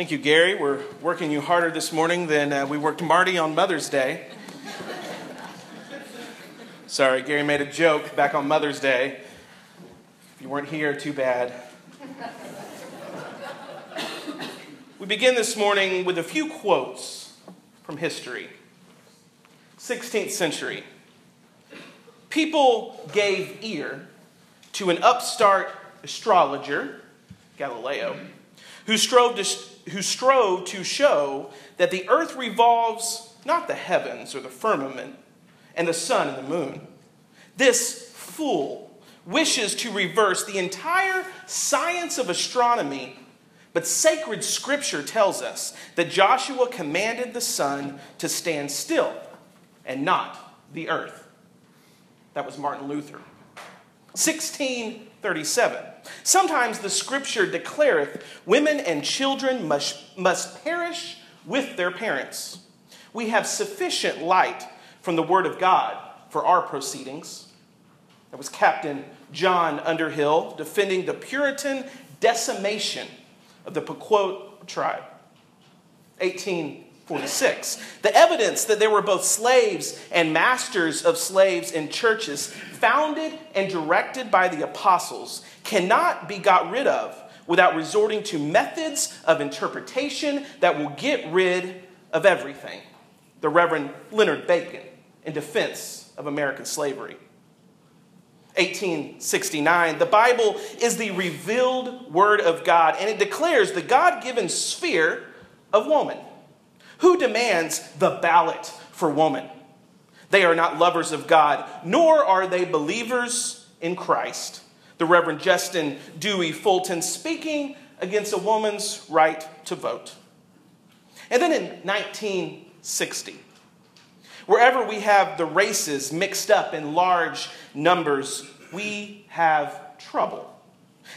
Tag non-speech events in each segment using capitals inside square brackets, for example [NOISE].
Thank you, Gary. We're working you harder this morning than uh, we worked Marty on Mother's Day. Sorry, Gary made a joke back on Mother's Day. If you weren't here, too bad. we begin this morning with a few quotes from history. 16th century. People gave ear to an upstart astrologer, Galileo, who strove to, who strove to show that the earth revolves not the heavens or the firmament and the sun and the moon. This fool wishes to reverse the entire science of astronomy, but sacred scripture tells us that Joshua commanded the sun to stand still and not the earth. That was Martin Luther. 1637. Sometimes the scripture declareth women and children must, must perish with their parents. We have sufficient light from the Word of God for our proceedings. That was Captain John Underhill defending the Puritan decimation of the Pequot tribe. 1846. The evidence that there were both slaves and masters of slaves in churches founded and directed by the apostles cannot be got rid of without resorting to methods of interpretation that will get rid of everything. The Reverend Leonard Bacon in defense of American slavery. 1869. The Bible is the revealed Word of God, and it declares the God given sphere of woman. Who demands the ballot for woman? They are not lovers of God, nor are they believers in Christ. The Reverend Justin Dewey Fulton speaking against a woman's right to vote. And then in 1960, wherever we have the races mixed up in large numbers, we have trouble.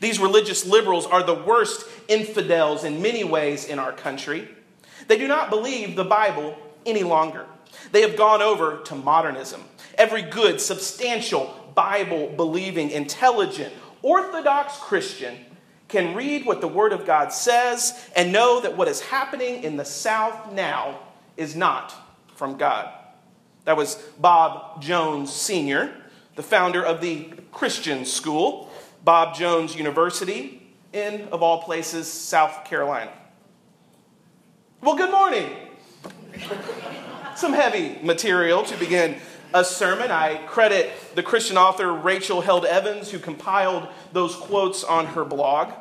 These religious liberals are the worst infidels in many ways in our country. They do not believe the Bible any longer. They have gone over to modernism. Every good, substantial, Bible believing, intelligent, orthodox Christian can read what the Word of God says and know that what is happening in the South now is not from God. That was Bob Jones Sr., the founder of the Christian School, Bob Jones University, in, of all places, South Carolina. Well, good morning. Some heavy material to begin a sermon. I credit the Christian author Rachel Held Evans, who compiled those quotes on her blog.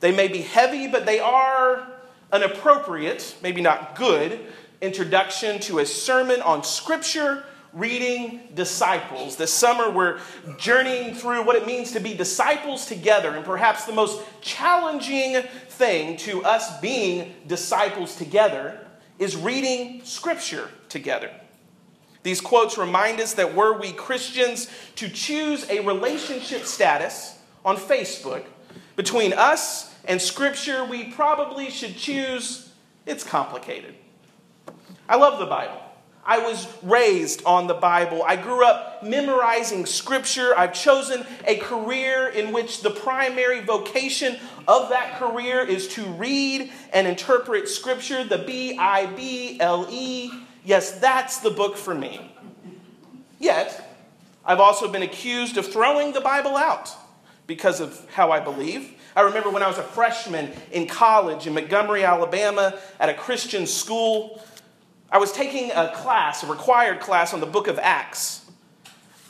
They may be heavy, but they are an appropriate, maybe not good, introduction to a sermon on Scripture reading disciples. This summer, we're journeying through what it means to be disciples together, and perhaps the most challenging thing to us being disciples together is reading Scripture together. These quotes remind us that were we Christians to choose a relationship status on Facebook between us and Scripture, we probably should choose it's complicated. I love the Bible. I was raised on the Bible. I grew up memorizing scripture. I've chosen a career in which the primary vocation of that career is to read and interpret scripture, the B I B L E. Yes, that's the book for me. Yet, I've also been accused of throwing the Bible out because of how I believe. I remember when I was a freshman in college in Montgomery, Alabama, at a Christian school. I was taking a class, a required class on the book of Acts,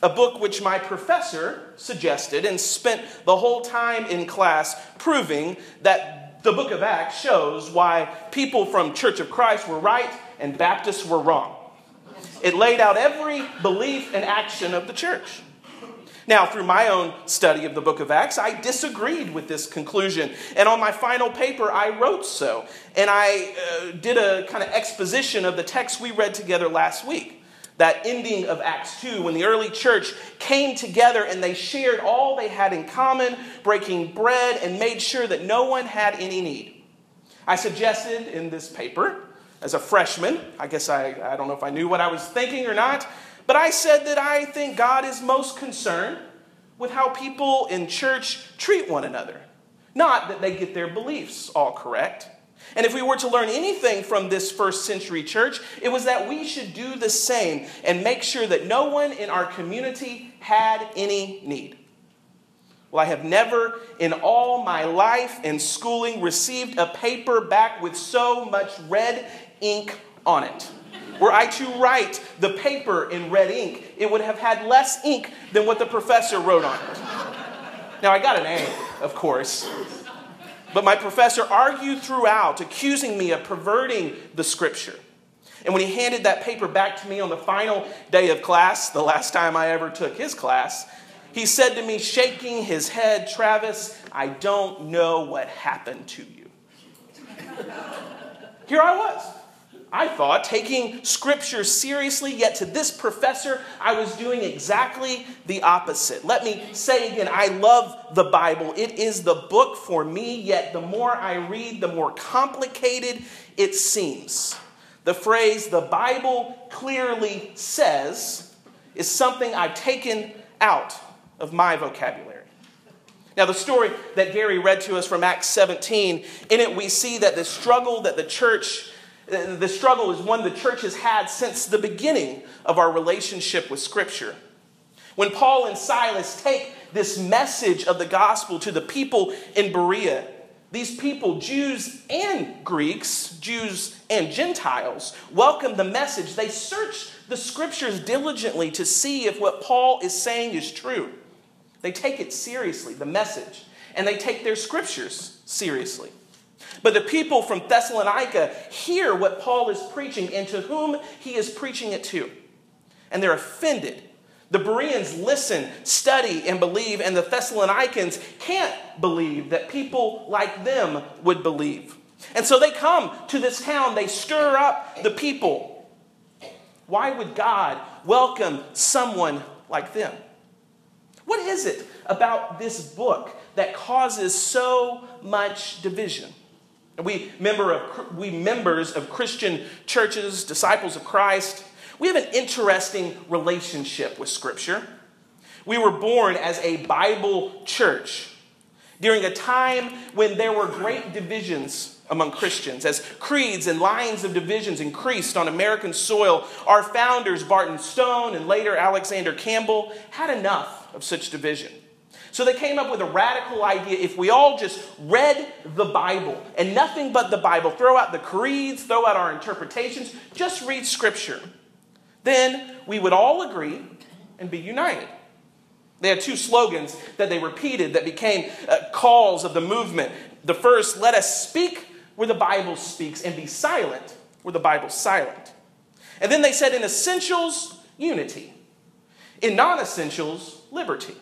a book which my professor suggested and spent the whole time in class proving that the book of Acts shows why people from Church of Christ were right and Baptists were wrong. It laid out every belief and action of the church. Now, through my own study of the book of Acts, I disagreed with this conclusion. And on my final paper, I wrote so. And I uh, did a kind of exposition of the text we read together last week. That ending of Acts 2, when the early church came together and they shared all they had in common, breaking bread, and made sure that no one had any need. I suggested in this paper, as a freshman, I guess I, I don't know if I knew what I was thinking or not, but I said that I think God is most concerned with how people in church treat one another. Not that they get their beliefs all correct. And if we were to learn anything from this first century church, it was that we should do the same and make sure that no one in our community had any need. Well, I have never in all my life and schooling received a paper back with so much red ink on it. Were I to write the paper in red ink, it would have had less ink than what the professor wrote on it. Now, I got an A, of course. But my professor argued throughout, accusing me of perverting the scripture. And when he handed that paper back to me on the final day of class, the last time I ever took his class, he said to me, shaking his head, Travis, I don't know what happened to you. Here I was I thought, taking scripture seriously, yet to this professor, I was doing exactly the opposite. Let me say again, I love the Bible. It is the book for me, yet the more I read, the more complicated it seems. The phrase, the Bible clearly says, is something I've taken out of my vocabulary. Now, the story that Gary read to us from Acts 17, in it we see that the struggle that the church the struggle is one the church has had since the beginning of our relationship with Scripture. When Paul and Silas take this message of the gospel to the people in Berea, these people, Jews and Greeks, Jews and Gentiles, welcome the message. They search the scriptures diligently to see if what Paul is saying is true. They take it seriously, the message, and they take their scriptures seriously. But the people from Thessalonica hear what Paul is preaching and to whom he is preaching it to. And they're offended. The Bereans listen, study, and believe, and the Thessalonians can't believe that people like them would believe. And so they come to this town, they stir up the people. Why would God welcome someone like them? What is it about this book that causes so much division? We, member of, we members of Christian churches, disciples of Christ, we have an interesting relationship with Scripture. We were born as a Bible church during a time when there were great divisions among Christians. As creeds and lines of divisions increased on American soil, our founders, Barton Stone and later Alexander Campbell, had enough of such division. So they came up with a radical idea if we all just read the Bible and nothing but the Bible, throw out the creeds, throw out our interpretations, just read Scripture, then we would all agree and be united. They had two slogans that they repeated that became uh, calls of the movement. The first, let us speak where the Bible speaks and be silent where the Bible's silent. And then they said, in essentials, unity. In non essentials, liberty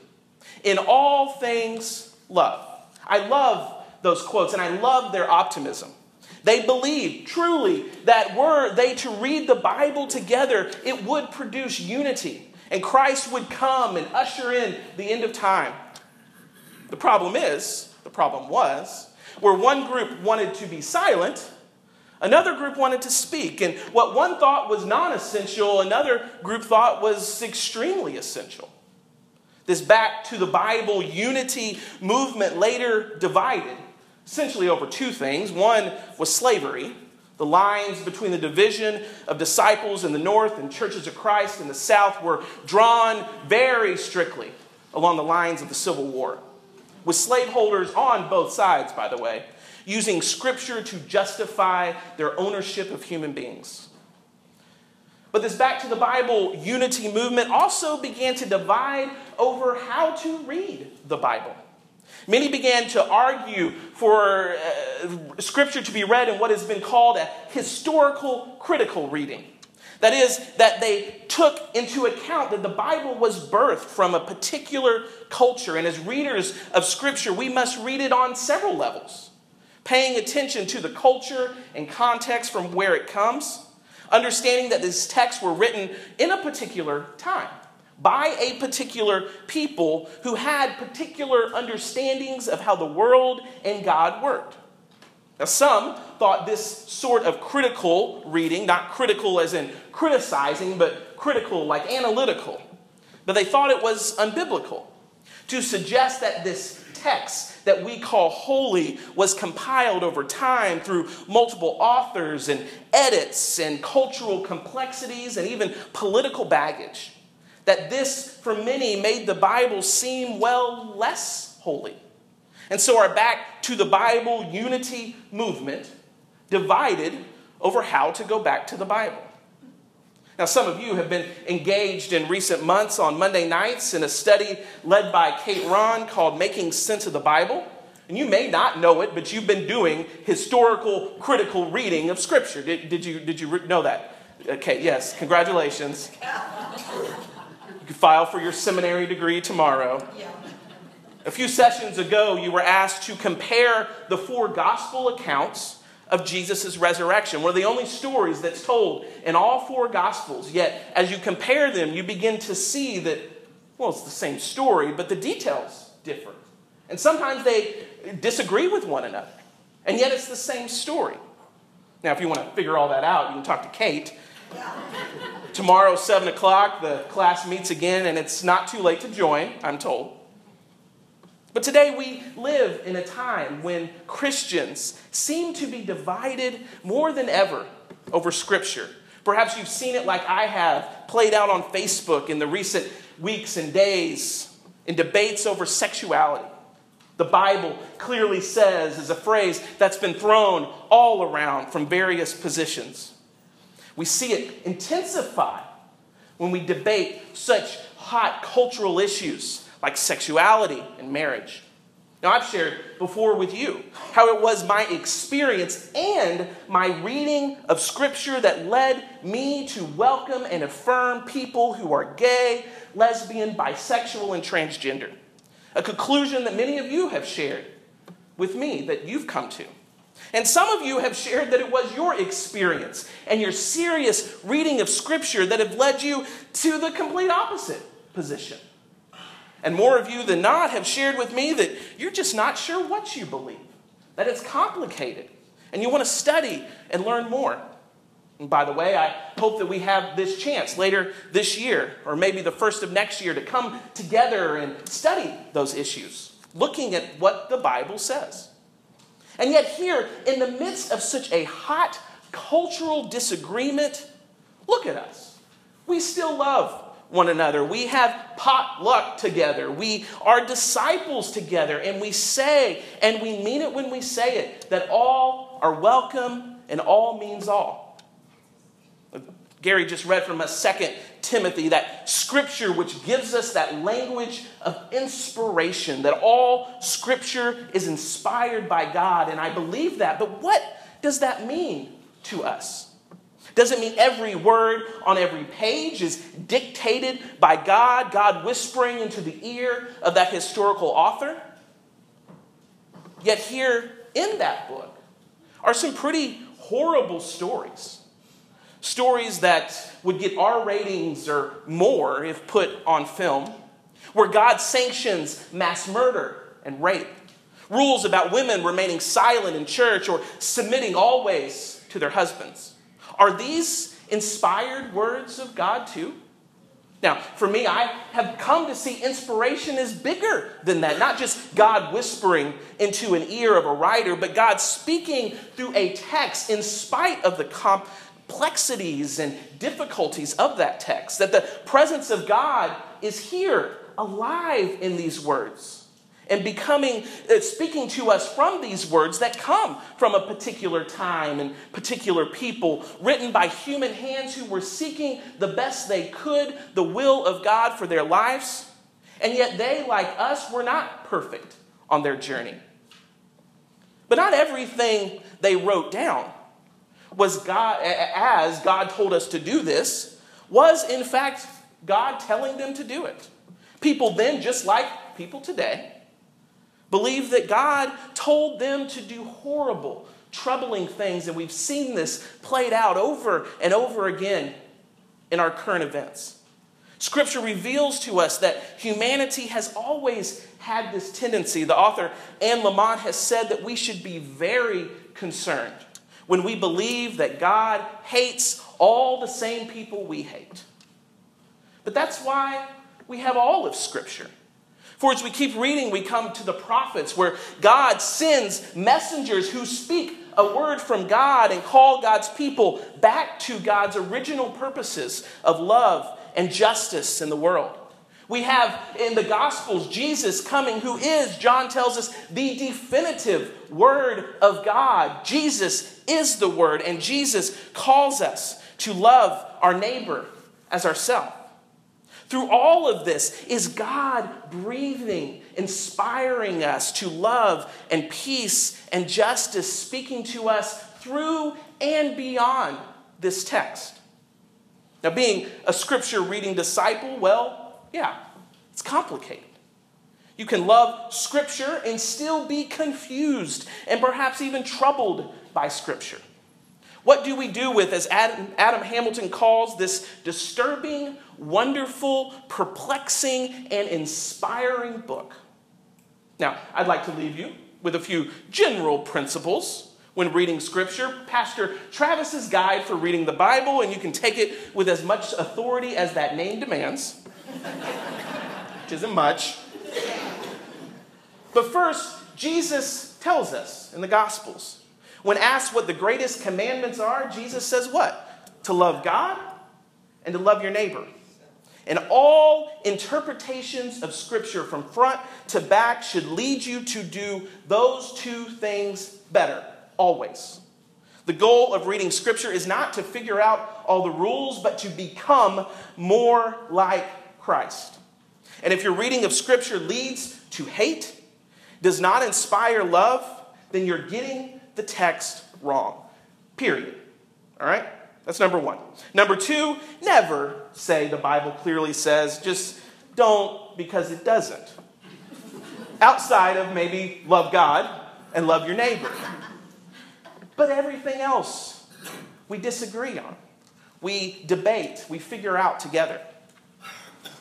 in all things love. I love those quotes and I love their optimism. They believe truly that were they to read the Bible together, it would produce unity and Christ would come and usher in the end of time. The problem is, the problem was, where one group wanted to be silent, another group wanted to speak. And what one thought was non essential, another group thought was extremely essential. This back to the Bible unity movement later divided essentially over two things. One was slavery. The lines between the division of disciples in the north and churches of Christ in the south were drawn very strictly along the lines of the Civil War, with slaveholders on both sides, by the way, using scripture to justify their ownership of human beings. But this back to the Bible unity movement also began to divide over how to read the Bible. Many began to argue for uh, Scripture to be read in what has been called a historical critical reading. That is, that they took into account that the Bible was birthed from a particular culture, and as readers of Scripture, we must read it on several levels, paying attention to the culture and context from where it comes understanding that these texts were written in a particular time by a particular people who had particular understandings of how the world and God worked. Now, some thought this sort of critical reading, not critical as in criticizing, but critical like analytical, but they thought it was unbiblical to suggest that this text that we call holy was compiled over time through multiple authors and edits and cultural complexities and even political baggage. That this, for many, made the Bible seem, well, less holy. And so our back to the Bible unity movement divided over how to go back to the Bible. Now, some of you have been engaged in recent months on Monday nights in a study led by Kate Ron called Making Sense of the Bible. And you may not know it, but you've been doing historical, critical reading of Scripture. Did, did, you, did you know that? Uh, okay, yes, congratulations. You can file for your seminary degree tomorrow. A few sessions ago, you were asked to compare the four gospel accounts of Jesus' resurrection. One of the only stories that's told in all four Gospels. Yet, as you compare them, you begin to see that, well, it's the same story, but the details differ. And sometimes they disagree with one another. And yet, it's the same story. Now, if you want to figure all that out, you can talk to Kate. Tomorrow, 7 o'clock, the class meets again, and it's not too late to join, I'm told. But today we live in a time when Christians seem to be divided more than ever over Scripture. Perhaps you've seen it like I have played out on Facebook in the recent weeks and days in debates over sexuality. The Bible clearly says is a phrase that's been thrown all around from various positions. We see it intensify when we debate such hot cultural issues like sexuality and marriage. Now, I've shared before with you how it was my experience and my reading of Scripture that led me to welcome and affirm people who are gay, lesbian, bisexual, and transgender. A conclusion that many of you have shared with me that you've come to. And some of you have shared that it was your experience and your serious reading of Scripture that have led you to the complete opposite position. And more of you than not have shared with me that you're just not sure what you believe, that it's complicated, and you want to study and learn more. And by the way, I hope that we have this chance later this year, or maybe the first of next year, to come together and study those issues, looking at what the Bible says. And yet, here, in the midst of such a hot cultural disagreement, look at us. We still love one another. We have potluck together. We are disciples together. And we say, and we mean it when we say it, that all are welcome and all means all. Gary just read from a second Timothy, that scripture which gives us that language of inspiration, that all scripture is inspired by God. And I believe that. But what does that mean to us? Doesn't mean every word on every page is dictated by God, God whispering into the ear of that historical author. Yet, here in that book are some pretty horrible stories. Stories that would get R ratings or more if put on film, where God sanctions mass murder and rape, rules about women remaining silent in church or submitting always to their husbands. Are these inspired words of God too? Now, for me, I have come to see inspiration is bigger than that. Not just God whispering into an ear of a writer, but God speaking through a text in spite of the complexities and difficulties of that text. That the presence of God is here, alive in these words and becoming uh, speaking to us from these words that come from a particular time and particular people written by human hands who were seeking the best they could the will of God for their lives. And yet they like us were not perfect on their journey. But not everything they wrote down was God as God told us to do this was in fact God telling them to do it. People then just like people today believe that God told them to do horrible, troubling things, and we've seen this played out over and over again in our current events. Scripture reveals to us that humanity has always had this tendency. The author Anne Lamott has said that we should be very concerned when we believe that God hates all the same people we hate. But that's why we have all of Scripture. For as we keep reading, we come to the prophets, where God sends messengers who speak a word from God and call God's people back to God's original purposes of love and justice in the world. We have in the Gospels Jesus coming, who is, John tells us, the definitive Word of God. Jesus is the Word, and Jesus calls us to love our neighbor as ourselves. Through all of this is God breathing, inspiring us to love and peace and justice, speaking to us through and beyond this text. Now, being a scripture reading disciple, well, yeah, it's complicated. You can love scripture and still be confused and perhaps even troubled by scripture. What do we do with, as Adam, Adam, Hamilton calls this disturbing, wonderful, perplexing, and inspiring book? Now, I'd like to leave you with a few general principles when reading Scripture. Pastor Travis's guide for reading the Bible, and you can take it with as much authority as that name demands, [LAUGHS] which isn't much. But first, Jesus tells us in the Gospels when asked what the greatest commandments are, Jesus says what? To love God and to love your neighbor. And all interpretations of Scripture from front to back should lead you to do those two things better, always. The goal of reading Scripture is not to figure out all the rules, but to become more like Christ. And if your reading of Scripture leads to hate, does not inspire love, then you're getting the text wrong. Period. All right? That's number one. Number two, never say the Bible clearly says, just don't because it doesn't. Outside of maybe love God and love your neighbor. But everything else we disagree on. We debate, we figure out together.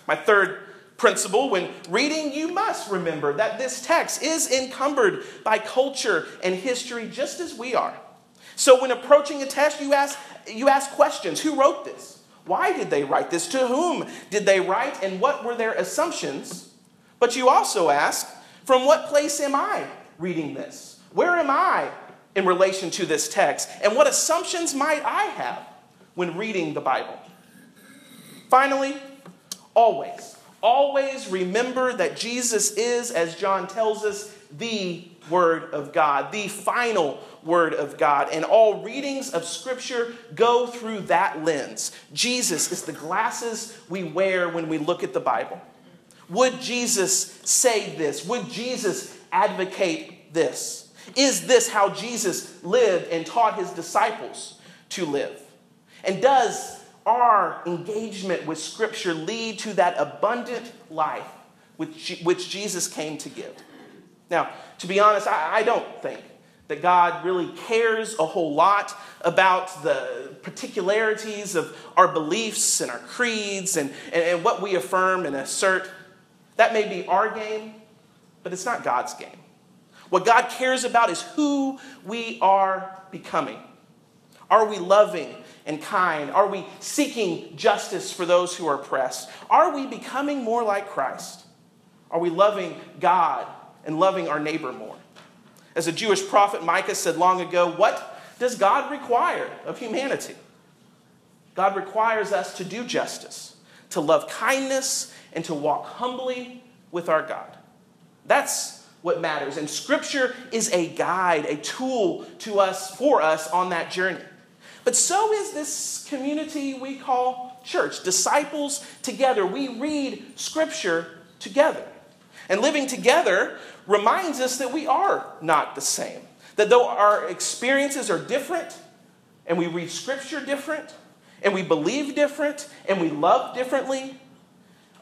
My third principle when reading, you must remember that this text is encumbered by culture and history just as we are. So when approaching a text, you ask, you ask questions Who wrote this? Why did they write this? To whom did they write? And what were their assumptions? But you also ask, From what place am I reading this? Where am I in relation to this text? And what assumptions might I have when reading the Bible? Finally, always Always remember that Jesus is, as John tells us, the Word of God, the final Word of God. And all readings of Scripture go through that lens. Jesus is the glasses we wear when we look at the Bible. Would Jesus say this? Would Jesus advocate this? Is this how Jesus lived and taught his disciples to live? And does our engagement with Scripture lead to that abundant life which, which Jesus came to give. Now, to be honest, I, I don't think that God really cares a whole lot about the particularities of our beliefs and our creeds and, and, and what we affirm and assert. That may be our game, but it's not God's game. What God cares about is who we are becoming. Are we loving and kind? Are we seeking justice for those who are oppressed? Are we becoming more like Christ? Are we loving God and loving our neighbor more? As a Jewish prophet Micah said long ago, what does God require of humanity? God requires us to do justice, to love kindness, and to walk humbly with our God. That's what matters. And Scripture is a guide, a tool to us, for us on that journey. But so is this community we call church. Disciples together. We read Scripture together. And living together reminds us that we are not the same. That though our experiences are different, and we read Scripture different, and we believe different, and we love differently,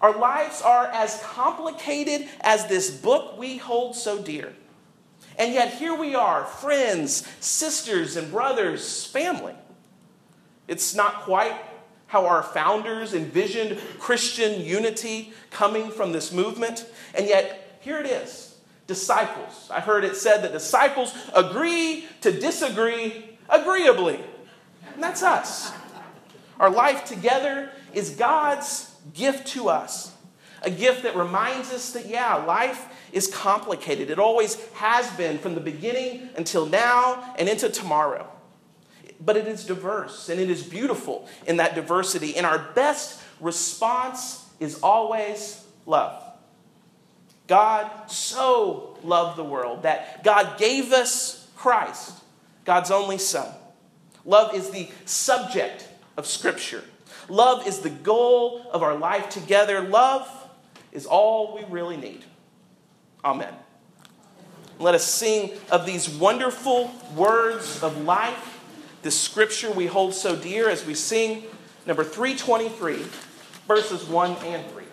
our lives are as complicated as this book we hold so dear. And yet, here we are, friends, sisters, and brothers, family. It's not quite how our founders envisioned Christian unity coming from this movement. And yet, here it is disciples. I heard it said that disciples agree to disagree agreeably. And that's us. Our life together is God's gift to us, A gift that reminds us that, yeah, life is complicated. It always has been from the beginning until now and into tomorrow. But it is diverse and it is beautiful in that diversity. And our best response is always love. God so loved the world that God gave us Christ, God's only Son. Love is the subject of Scripture. Love is the goal of our life together. Love is all we really need. Amen. Let us sing of these wonderful words of life, the scripture we hold so dear as we sing number 323, verses 1 and 3.